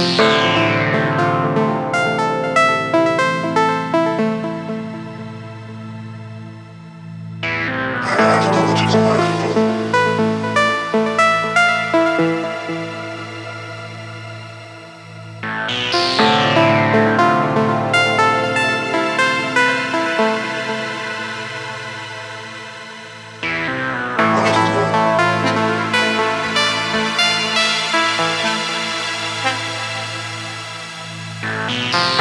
Thank you. Bye.